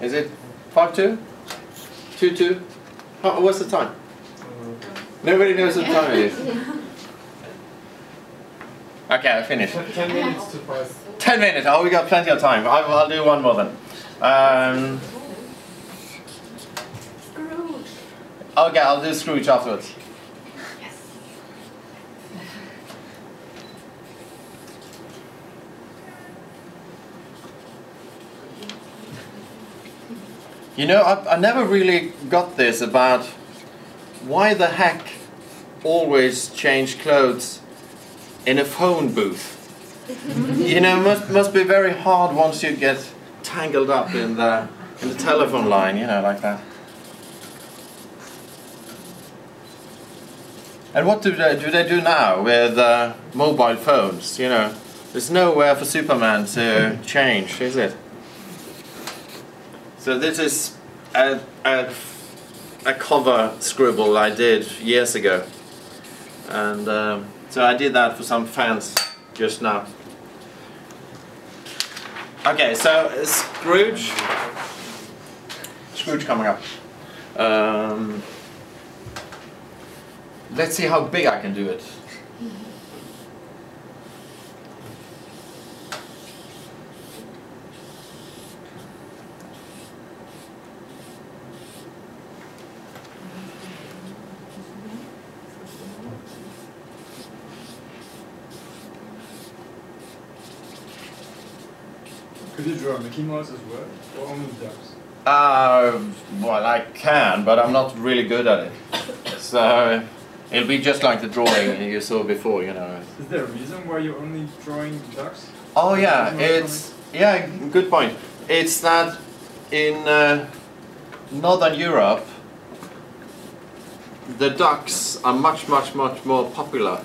S1: Is it five two? Two two? How, what's the time? Nobody knows what time it is. Okay, I finished.
S3: Ten minutes to five.
S1: Ten minutes. Oh, we got plenty of time. I, I'll do one more then. Um,
S5: Scrooge.
S1: okay, I'll do Scrooge afterwards. You know, I, I never really got this about why the heck always change clothes in a phone booth. you know, must must be very hard once you get tangled up in the in the telephone line. You know, like that. And what do they do? They do now with uh, mobile phones. You know, there's nowhere for Superman to change, is it? So this is a, a, a cover scribble I did years ago, and um, so I did that for some fans just now. Okay, so Scrooge, Scrooge coming up. Um, let's see how big I can do it.
S3: Draw Mickey Mouse as well, or only ducks?
S1: Uh, well, I can, but I'm not really good at it. So it'll be just like the drawing you saw before, you know.
S3: Is there a reason why you're only drawing ducks?
S1: Oh yeah, it's yeah, good point. It's that in uh, northern Europe, the ducks are much, much, much more popular.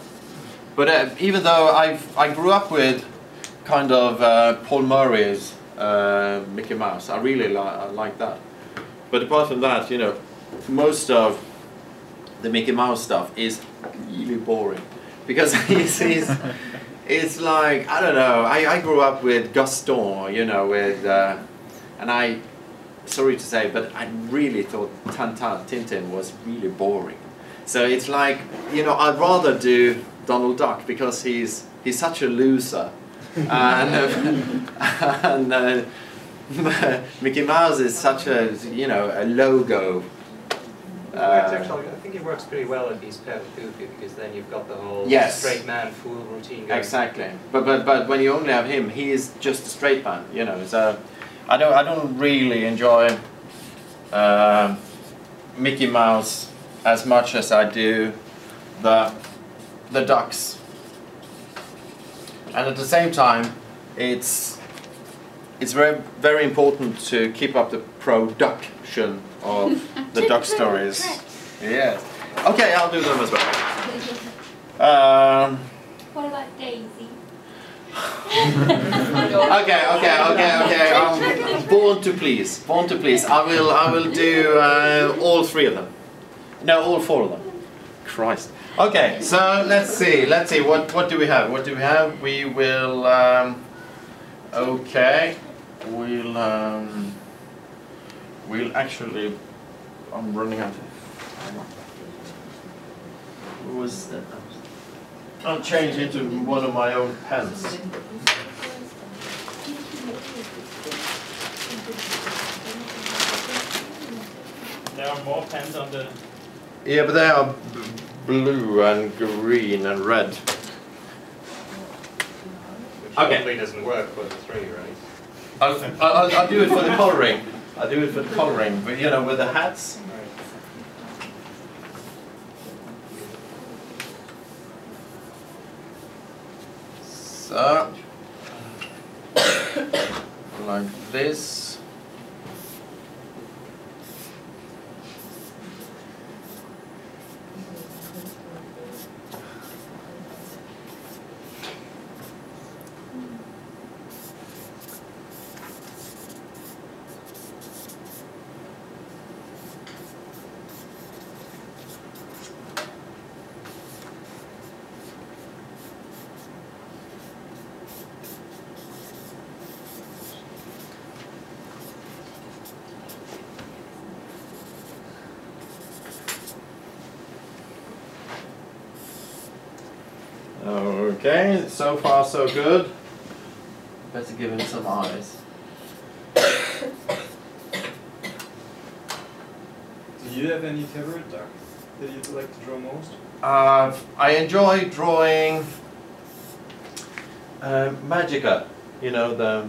S1: But uh, even though I I grew up with kind of uh, Paul Murry's uh, Mickey Mouse, I really li- I like that. But apart from that, you know, most of the Mickey Mouse stuff is really boring because he's, he's it's like I don't know. I, I grew up with Gaston, you know, with uh, and I sorry to say, but I really thought Tintin Tintin was really boring. So it's like you know I'd rather do Donald Duck because he's he's such a loser, and uh, and uh, Mickey Mouse is such a you know a logo. Uh,
S6: actually, I think it works pretty well he's pale goofy because then you've got the whole
S1: Yes.
S6: straight man fool routine going.
S1: Exactly, but but but when you only have him, he is just a straight man, you know. So I don't I don't really enjoy uh, Mickey Mouse as much as I do the the ducks. And at the same time, it's it's very very important to keep up the production of the duck stories. Yes. Okay, I'll do them as well. Um,
S5: What about Daisy?
S1: Okay, okay, okay, okay. Um, born to please, born to please. I will, I will do uh, all three of them. No, all four of them. Christ. Okay, so let's see, let's see. What, what do we have? What do we have? We will. Um, okay, we'll. Um, we'll actually. I'm running out of. hang. Who was that? I'll change into one of my own pens.
S4: There are more pens on the.
S1: Yeah, but they are b- blue and green and red.
S6: Which
S1: Okay.
S6: hopefully doesn't work for the three, right?
S1: I'll, I'll, I'll do it for the coloring. I'll do it for the coloring, but you know, with the hats. So far so good. Better give him some eyes.
S3: Do you have any favorite duck that you'd like to draw most?
S1: Uh, I enjoy drawing uh, Magica. You know the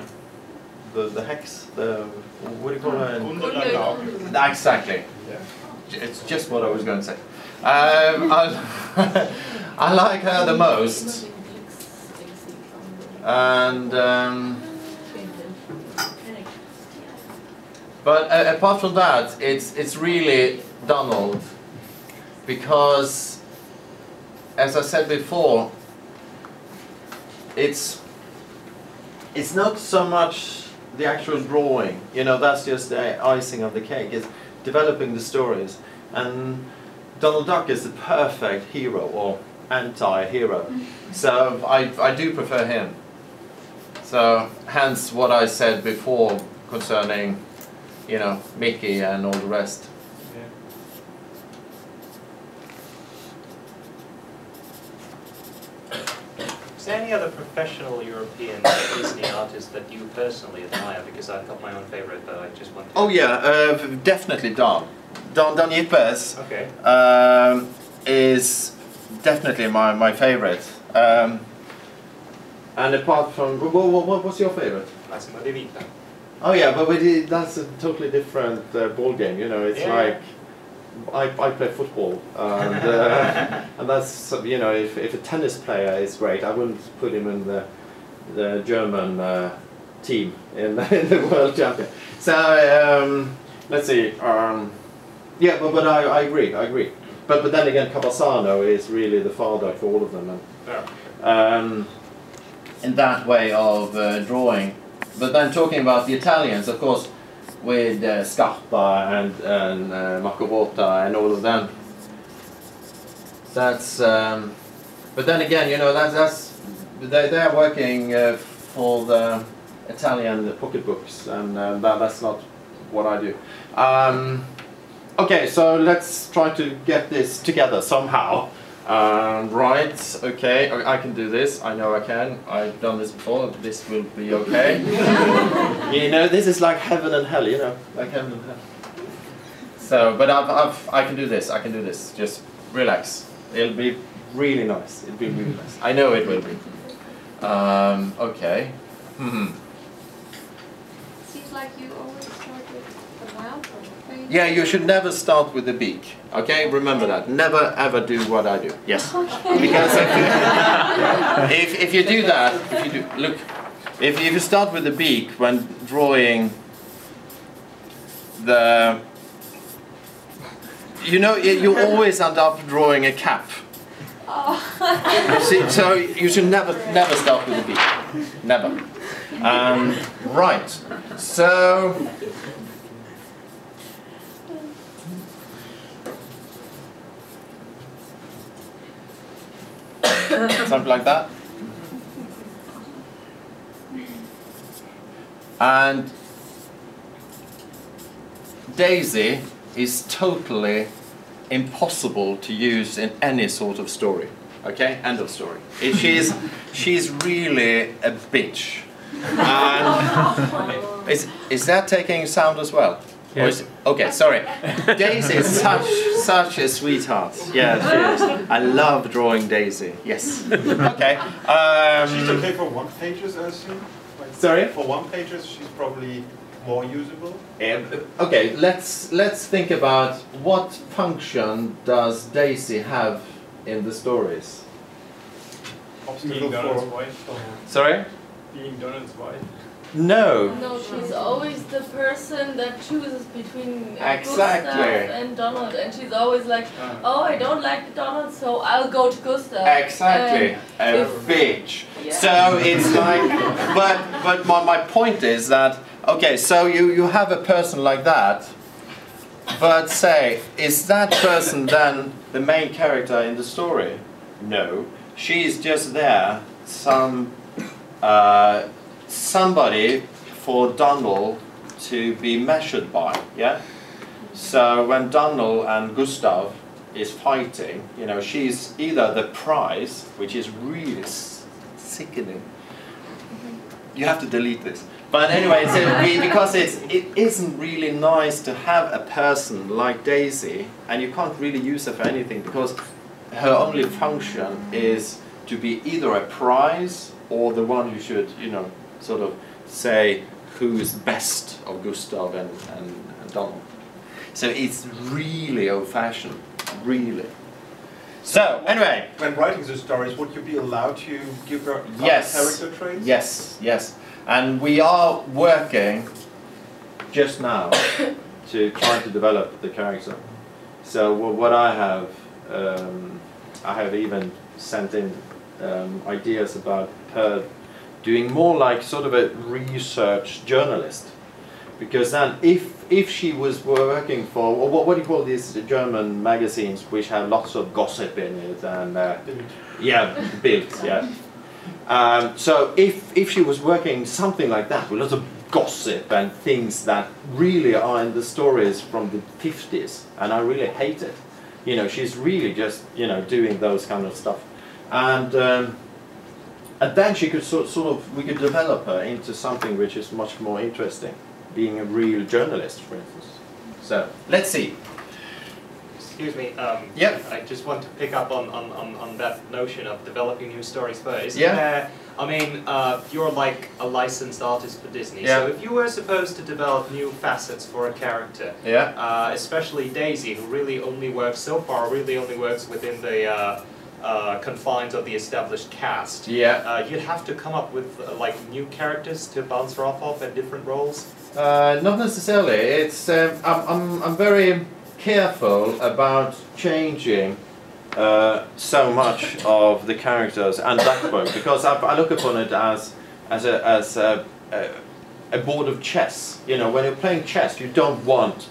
S1: the the hex. The what do you call it?
S4: Underlag
S1: Exactly.
S3: Yeah.
S1: It's just what I was going to say. Um, I, I like her the most, and um, but uh, apart from that, it's it's really Donald, because, as I said before, it's it's not so much the actual drawing. You know, that's just the icing of the cake. It's developing the stories, and Donald Duck is the perfect hero or anti-hero. So I, I do prefer him. So hence what I said before concerning, you know, Mickey and all the rest.
S3: Yeah.
S6: Is there any other professional European Disney artist that you personally admire? Because I've got my own favorite, but I just want to.
S1: Oh yeah, uh, definitely Daan. Daan Daan Jippes
S6: Okay.
S1: um, is definitely my, my favorite. Um, and apart from, what, what, what's your favorite?
S6: Massimo De Vita.
S1: Oh yeah, but we did, that's a totally different uh, ball game. You know, it's
S6: Yeah.
S1: like I, I play football, and uh, and that's you know if, if a tennis player is great, I wouldn't put him in the the German uh, team in, in the world champion. So um, let's see. Um, yeah, but, but I, I agree. I agree. But but then again, Cavazzano is really the father for all of them. And,
S6: Yeah.
S1: um, in that way of uh, drawing. But then talking about the Italians, of course, with uh, Scarpa and, and uh, Marco Rota and all of them. That's. Um, but then again, you know, that's that's they they're working uh, for the Italian pocketbooks, and uh, that that's not what I do. Um, okay, so let's try to get this together somehow. Um, right, okay, I I can do this. I know I can. I've done this before. This will be okay. you know, this is like heaven and hell. You know, like heaven and hell. So, but I've, I've, I can do this. I can do this. Just relax. It'll be really nice. It'll be really nice. I know it will be. Um, okay. Hmm.
S5: Seems like you always start with the mouth or the face.
S1: Yeah, you should never start with the beak. Okay, remember that. Never ever do what I do. Yes. Because if you, if, if you do that, if you do, look, if, if you start with the beak when drawing the, you know, y- you always end up drawing a cap. See, so you should never never start with the beak. Never. Um, right. So. something like that. And Daisy is totally impossible to use in any sort of story. Okay, end of story. It, she's she's really a bitch. And is is that taking sound as well? Or is- okay, sorry. Daisy is such such a sweetheart. Yeah, she is. I love drawing Daisy. Yes. Okay.
S7: She's
S1: Um,
S7: okay for one pages, I assume? Like,
S1: Sorry?
S7: For one pages, she's probably more usable.
S1: Um, okay, let's let's think about what function does Daisy have in the stories.
S7: Obstacle
S3: Being Donald's
S7: for...
S3: wife.
S1: Sorry?
S3: Being Donald's wife.
S1: No.
S2: No, she's always the person that chooses between uh,
S1: Exactly.
S2: Gustav and Donald, and she's always like,
S3: Ah.
S2: "Oh, I don't like Donald, so I'll go to Gustav."
S1: Exactly.
S2: And
S1: A bitch.
S2: Yeah.
S1: So it's like, but but my, my point is that okay, so you you have a person like that, but say is that person then the main character in the story? No, she's just there, some uh, somebody for Donald to be measured by. Yeah. So when Donald and Gustav is fighting, you know, she's either the prize, which is really sickening. You have to delete this. But anyway, so we, because it's, it isn't really nice to have a person like Daisy, and you can't really use her for anything because her only function is to be either a prize or the one who should, you know, sort of say who is best of Gustav and, and, and Donald. So it's really old-fashioned, really. So anyway,
S7: When writing the stories, would you be allowed to give her
S1: Yes.
S7: character traits?
S1: yes, yes, and we are working just now to try to develop the character. So wha- what I have, um, I have even sent in um, ideas about her doing more like sort of a research journalist. Because then, if if she was working for wha- what, what do you call these German magazines which have lots of gossip in it and uh, yeah, Bild, yeah. Um, so if if she was working something like that with lots of gossip and things that really are in the stories from the 50s, and I really hate it. You know, she's really just you know doing those kind of stuff, and um, and then she could sort sort of we could develop her into something which is much more interesting, being a real journalist, for instance. So let's see.
S6: Excuse me, um,
S1: Yep.
S6: I just want to pick up on, on, on, on that notion of developing new stories first.
S1: Yeah.
S6: there- I mean, uh, you're like a licensed artist for Disney,
S1: Yeah.
S6: so if you were supposed to develop new facets for a character,
S1: Yeah.
S6: uh, especially Daisy, who really only works so far, really only works within the uh, confines of the established cast.
S1: Yeah.
S6: Uh, you'd have to come up with uh, like new characters to bounce her off of and different roles.
S1: Uh, not necessarily. It's um, I'm, I'm I'm very careful about changing uh, so much of the characters and Duckburg because I, I look upon it as as a as a, a, a board of chess. You know, when you're playing chess, you don't want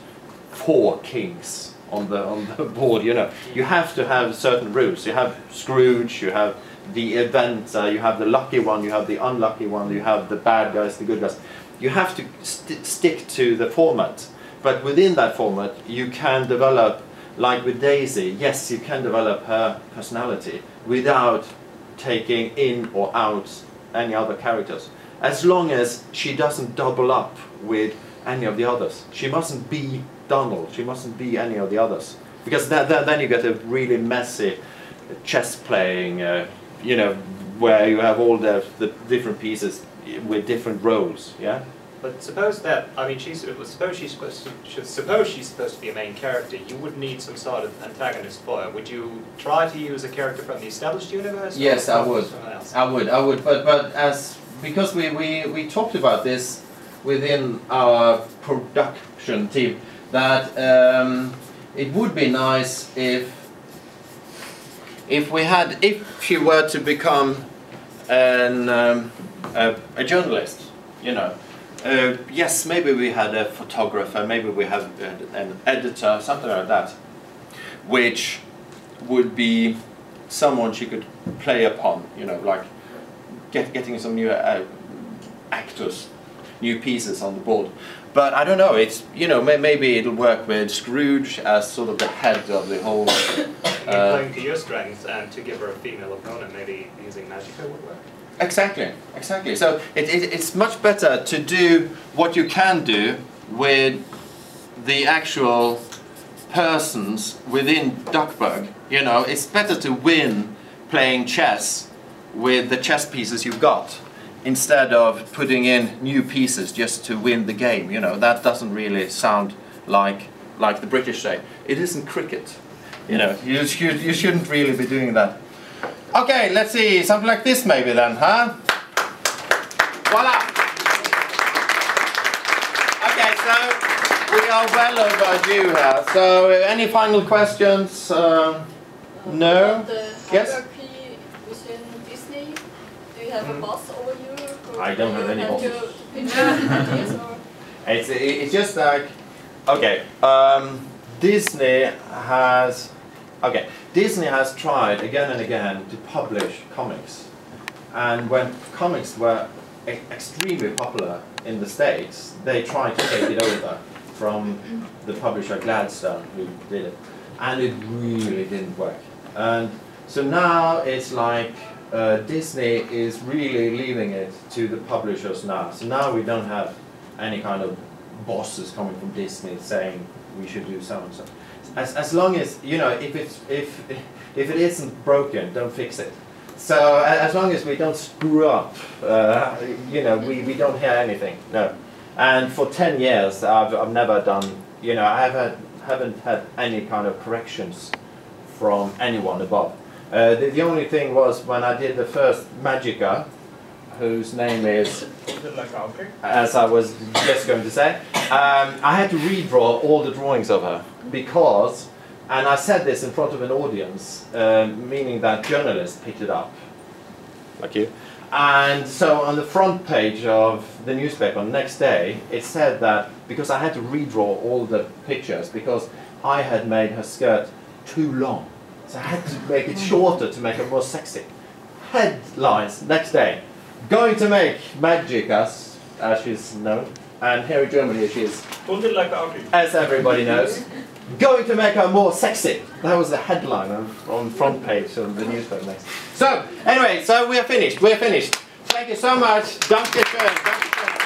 S1: four kings on the on the board. You know, you have to have certain rules. You have Scrooge. You have the event. Uh, you have the lucky one. You have the unlucky one. You have the bad guys, the good guys. You have to st- stick to the format. But within that format, you can develop, like with Daisy. Yes, you can develop her personality without taking in or out any other characters. As long as she doesn't double up with any of the others. She mustn't be Donald. She mustn't be any of the others. Because that, that, then you get a really messy chess playing, uh, you know, where you have all the, the different pieces with different roles. Yeah.
S6: But suppose that I mean she's suppose she's supposed to should- suppose she's supposed to be a main character. You would need some sort of antagonist for her. Would you try to use a character from the established universe?
S1: Yes, I would. I would, I would, but but as because we, we, we talked about this within our production team that um, it would be nice if if we had if she were to become an um, a, a journalist, you know. Uh, yes, maybe we had a photographer, maybe we a- an editor, something like that, which would be someone she could play upon, you know, like get, getting some new uh, actors, new pieces on the board. But I don't know, it's, you know, may, maybe it'll work with Scrooge as sort of the head of the whole. Uh,
S6: playing to your strengths and to give her a female opponent, maybe using Magica would work.
S1: Exactly, exactly. So it, it, it's much better to do what you can do with the actual persons within Duckburg. You know, it's better to win playing chess with the chess pieces you've got instead of putting in new pieces just to win the game. You know, that doesn't really sound like like the British say. It isn't cricket. You know, you, should, you shouldn't really be doing that. Okay, let's see, something like this maybe then, huh? Voila! Okay, so we are well overdue here. So, any final questions? Um, No? Yes?
S2: hierarchy within Disney, do you have a boss over you?
S1: I don't have any
S2: have
S1: bosses.
S2: to pitch your ideas or?
S1: It's, it's just like, okay, um, Disney has, okay, Disney has tried again and again to publish comics. And when comics were e- extremely popular in the States, they tried to take it over from the publisher Gladstone, who did it. and it really didn't work. And so now it's like uh, Disney is really leaving it to the publishers now. So now we don't have any kind of bosses coming from Disney saying we should do so and so. As, as long as you know if it's if if it isn't broken, don't fix it. So as long as we don't screw up, uh, you know, we, we don't hear anything. No. And for ten years, I've, I've never done. You know, I haven't haven't had any kind of corrections from anyone above. Uh, the, the only thing was when I did the first Magica, whose name is
S4: Is it like okay?
S1: as I was just going to say, um, I had to redraw all the drawings of her because, and I said this in front of an audience, um, meaning that journalists picked it up, like you. And so on the front page of the newspaper next day, it said that because I had to redraw all the pictures because I had made her skirt too long. So I had to make it shorter to make it more sexy. Headlines next day. Going to make Magic as, as she's known. And here in Germany she is
S4: Gundel Gaukeley.
S1: as everybody knows, going to make her more sexy. That was the headline on, on front page of the newspaper next. So, anyway, so we're finished. We're finished. Thank you so much. Danke schön. Danke schön.